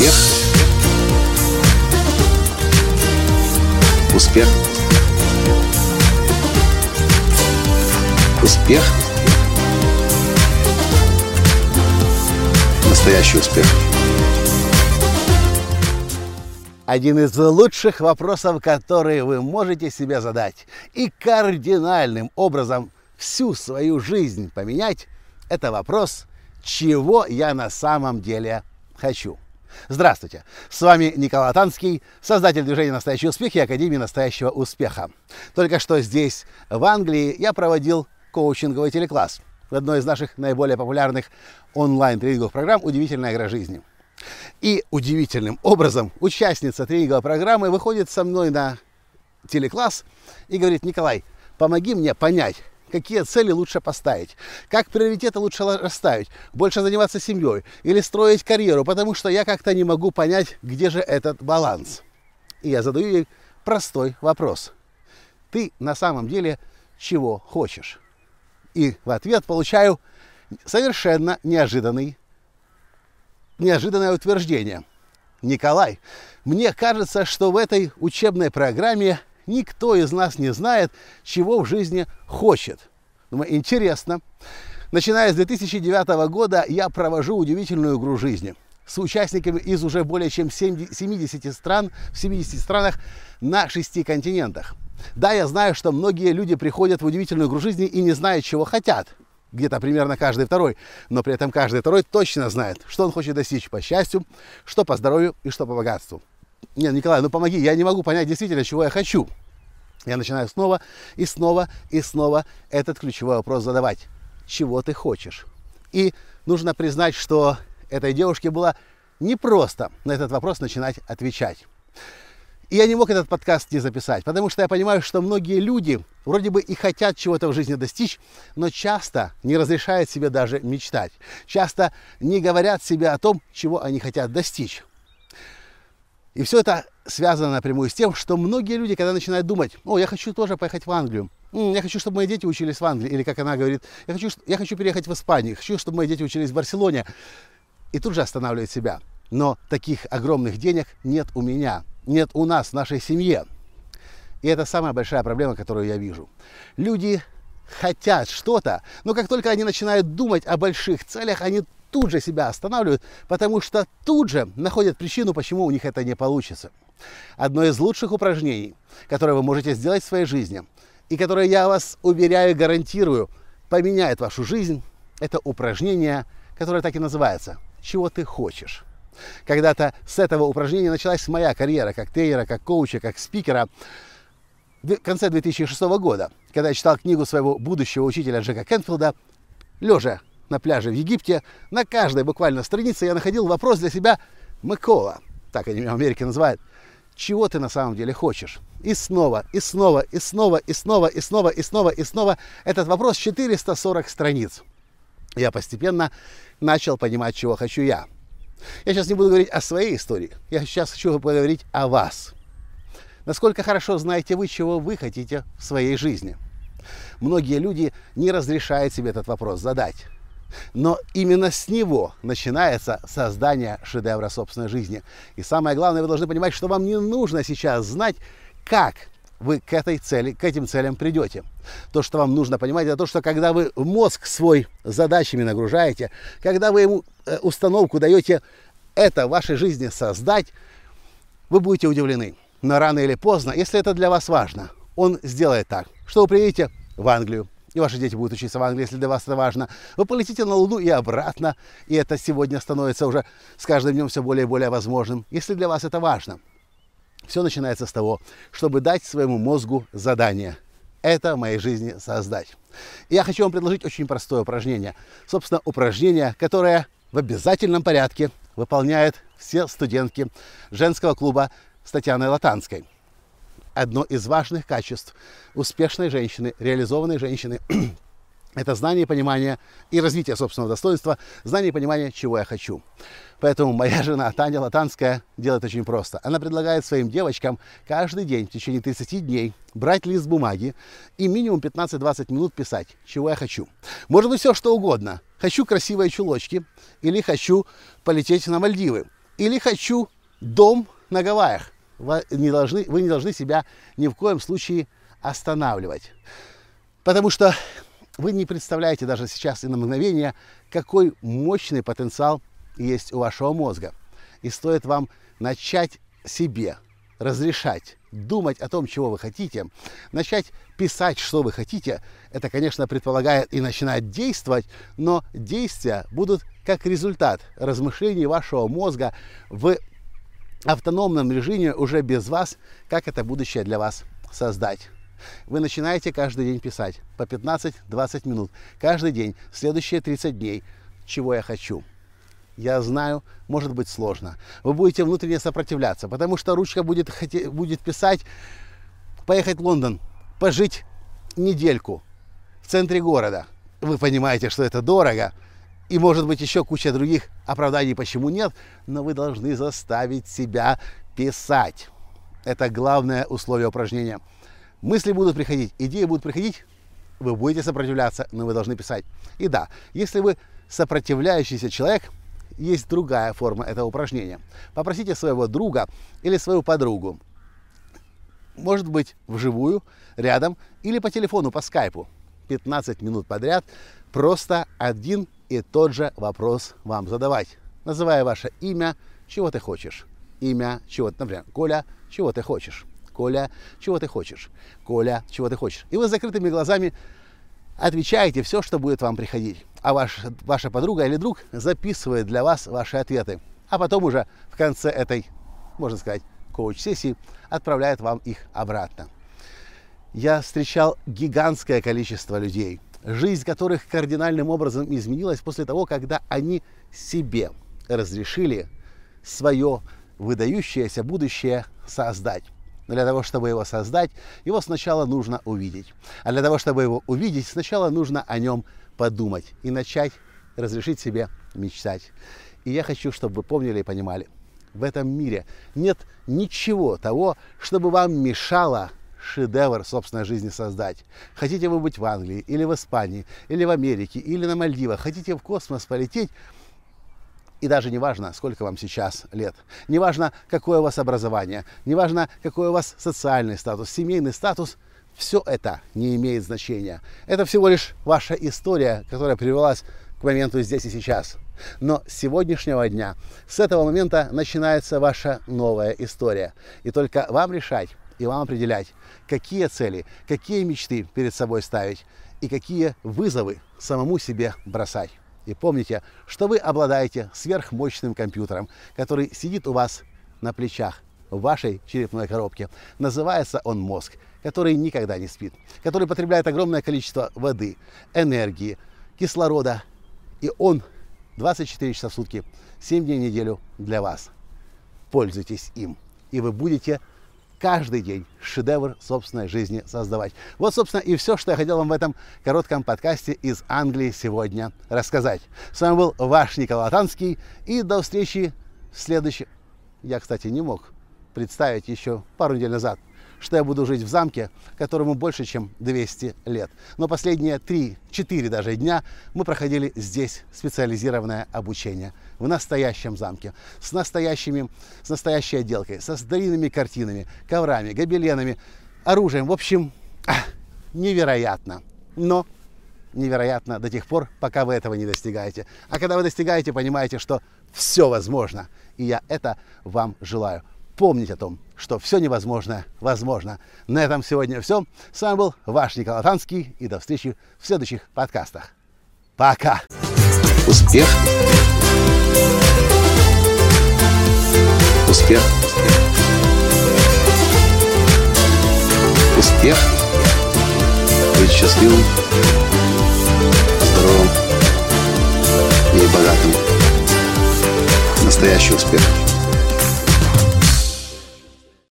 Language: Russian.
Успех. Успех. Успех. Настоящий успех. Один из лучших вопросов, которые вы можете себе задать и кардинальным образом всю свою жизнь поменять, это вопрос, чего я на самом деле хочу. Здравствуйте! С вами Николай Танский, создатель движения «Настоящий успех» и Академии «Настоящего успеха». Только что здесь, в Англии, я проводил коучинговый телекласс в одной из наших наиболее популярных онлайн-тренинговых программ «Удивительная игра жизни». И удивительным образом участница тренинговой программы выходит со мной на телекласс и говорит, Николай, помоги мне понять, какие цели лучше поставить, как приоритеты лучше расставить, больше заниматься семьей или строить карьеру, потому что я как-то не могу понять, где же этот баланс. И я задаю ей простой вопрос. Ты на самом деле чего хочешь? И в ответ получаю совершенно неожиданный, неожиданное утверждение. Николай, мне кажется, что в этой учебной программе никто из нас не знает, чего в жизни хочет. Думаю, интересно. Начиная с 2009 года я провожу удивительную игру жизни с участниками из уже более чем 70 стран, в 70 странах на шести континентах. Да, я знаю, что многие люди приходят в удивительную игру жизни и не знают, чего хотят. Где-то примерно каждый второй. Но при этом каждый второй точно знает, что он хочет достичь по счастью, что по здоровью и что по богатству. Нет, Николай, ну помоги, я не могу понять действительно, чего я хочу. Я начинаю снова и снова и снова этот ключевой вопрос задавать. Чего ты хочешь? И нужно признать, что этой девушке было непросто на этот вопрос начинать отвечать. И я не мог этот подкаст не записать, потому что я понимаю, что многие люди вроде бы и хотят чего-то в жизни достичь, но часто не разрешают себе даже мечтать. Часто не говорят себе о том, чего они хотят достичь. И все это связано напрямую с тем, что многие люди, когда начинают думать, о, я хочу тоже поехать в Англию, я хочу, чтобы мои дети учились в Англии, или как она говорит, я хочу, я хочу переехать в Испанию, хочу, чтобы мои дети учились в Барселоне, и тут же останавливает себя. Но таких огромных денег нет у меня, нет у нас, в нашей семье. И это самая большая проблема, которую я вижу. Люди хотят что-то, но как только они начинают думать о больших целях, они тут же себя останавливают, потому что тут же находят причину, почему у них это не получится. Одно из лучших упражнений, которое вы можете сделать в своей жизни, и которое, я вас уверяю, гарантирую, поменяет вашу жизнь, это упражнение, которое так и называется «Чего ты хочешь?». Когда-то с этого упражнения началась моя карьера как тренера, как коуча, как спикера. В конце 2006 года, когда я читал книгу своего будущего учителя Джека Кенфилда, лежа на пляже в Египте, на каждой буквально странице я находил вопрос для себя «Микола», так они меня в Америке называют, чего ты на самом деле хочешь? И снова, и снова, и снова, и снова, и снова, и снова, и снова этот вопрос 440 страниц. Я постепенно начал понимать, чего хочу я. Я сейчас не буду говорить о своей истории, я сейчас хочу поговорить о вас. Насколько хорошо знаете вы, чего вы хотите в своей жизни? Многие люди не разрешают себе этот вопрос задать. Но именно с него начинается создание шедевра собственной жизни. И самое главное, вы должны понимать, что вам не нужно сейчас знать, как вы к этой цели, к этим целям придете. То, что вам нужно понимать, это то, что когда вы мозг свой задачами нагружаете, когда вы ему э, установку даете это в вашей жизни создать, вы будете удивлены. Но рано или поздно, если это для вас важно, он сделает так, что вы приедете в Англию, и ваши дети будут учиться в Англии, если для вас это важно. Вы полетите на Луну и обратно, и это сегодня становится уже с каждым днем все более и более возможным, если для вас это важно. Все начинается с того, чтобы дать своему мозгу задание. Это в моей жизни создать. И я хочу вам предложить очень простое упражнение. Собственно, упражнение, которое в обязательном порядке выполняют все студентки женского клуба с Татьяной Латанской одно из важных качеств успешной женщины, реализованной женщины, это знание и понимание и развитие собственного достоинства, знание и понимание, чего я хочу. Поэтому моя жена Таня Латанская делает очень просто. Она предлагает своим девочкам каждый день в течение 30 дней брать лист бумаги и минимум 15-20 минут писать, чего я хочу. Может быть все что угодно. Хочу красивые чулочки или хочу полететь на Мальдивы Или хочу дом на Гавайях. Вы не должны, вы не должны себя ни в коем случае останавливать. Потому что вы не представляете даже сейчас и на мгновение, какой мощный потенциал есть у вашего мозга. И стоит вам начать себе разрешать думать о том, чего вы хотите, начать писать, что вы хотите, это, конечно, предполагает и начинать действовать, но действия будут как результат размышлений вашего мозга в автономном режиме уже без вас, как это будущее для вас создать. Вы начинаете каждый день писать по 15-20 минут. Каждый день, следующие 30 дней, чего я хочу. Я знаю, может быть сложно. Вы будете внутренне сопротивляться, потому что ручка будет, будет писать поехать в Лондон, пожить недельку в центре города. Вы понимаете, что это дорого, и может быть еще куча других оправданий, почему нет, но вы должны заставить себя писать. Это главное условие упражнения. Мысли будут приходить, идеи будут приходить, вы будете сопротивляться, но вы должны писать. И да, если вы сопротивляющийся человек, есть другая форма этого упражнения. Попросите своего друга или свою подругу, может быть, вживую, рядом или по телефону, по скайпу, 15 минут подряд, просто один и тот же вопрос вам задавать, называя ваше имя, чего ты хочешь. Имя, чего, например, Коля, чего ты хочешь. Коля, чего ты хочешь? Коля, чего ты хочешь? И вы с закрытыми глазами отвечаете все, что будет вам приходить. А ваш, ваша подруга или друг записывает для вас ваши ответы. А потом уже в конце этой, можно сказать, коуч-сессии отправляет вам их обратно. Я встречал гигантское количество людей, жизнь которых кардинальным образом изменилась после того, когда они себе разрешили свое выдающееся будущее создать. Но для того, чтобы его создать, его сначала нужно увидеть. А для того, чтобы его увидеть, сначала нужно о нем подумать и начать разрешить себе мечтать. И я хочу, чтобы вы помнили и понимали, в этом мире нет ничего того, чтобы вам мешало шедевр собственной жизни создать. Хотите вы быть в Англии, или в Испании, или в Америке, или на Мальдивах, хотите в космос полететь, и даже не важно, сколько вам сейчас лет, не важно, какое у вас образование, не важно, какой у вас социальный статус, семейный статус, все это не имеет значения. Это всего лишь ваша история, которая привелась к моменту здесь и сейчас. Но с сегодняшнего дня, с этого момента начинается ваша новая история. И только вам решать и вам определять, какие цели, какие мечты перед собой ставить и какие вызовы самому себе бросать. И помните, что вы обладаете сверхмощным компьютером, который сидит у вас на плечах, в вашей черепной коробке. Называется он мозг, который никогда не спит, который потребляет огромное количество воды, энергии, кислорода. И он 24 часа в сутки, 7 дней в неделю для вас. Пользуйтесь им, и вы будете каждый день шедевр собственной жизни создавать. Вот, собственно, и все, что я хотел вам в этом коротком подкасте из Англии сегодня рассказать. С вами был ваш Николай Танский, и до встречи в следующем... Я, кстати, не мог представить еще пару недель назад, что я буду жить в замке, которому больше, чем 200 лет. Но последние 3-4 даже дня мы проходили здесь специализированное обучение в настоящем замке, с, настоящими, с настоящей отделкой, со старинными картинами, коврами, гобеленами, оружием. В общем, невероятно. Но невероятно до тех пор, пока вы этого не достигаете. А когда вы достигаете, понимаете, что все возможно. И я это вам желаю помнить о том, что все невозможное возможно. На этом сегодня все. С вами был ваш Николай Танский и до встречи в следующих подкастах. Пока! Успех! Успех! Успех! Быть счастливым, здоровым и богатым. Настоящий успех!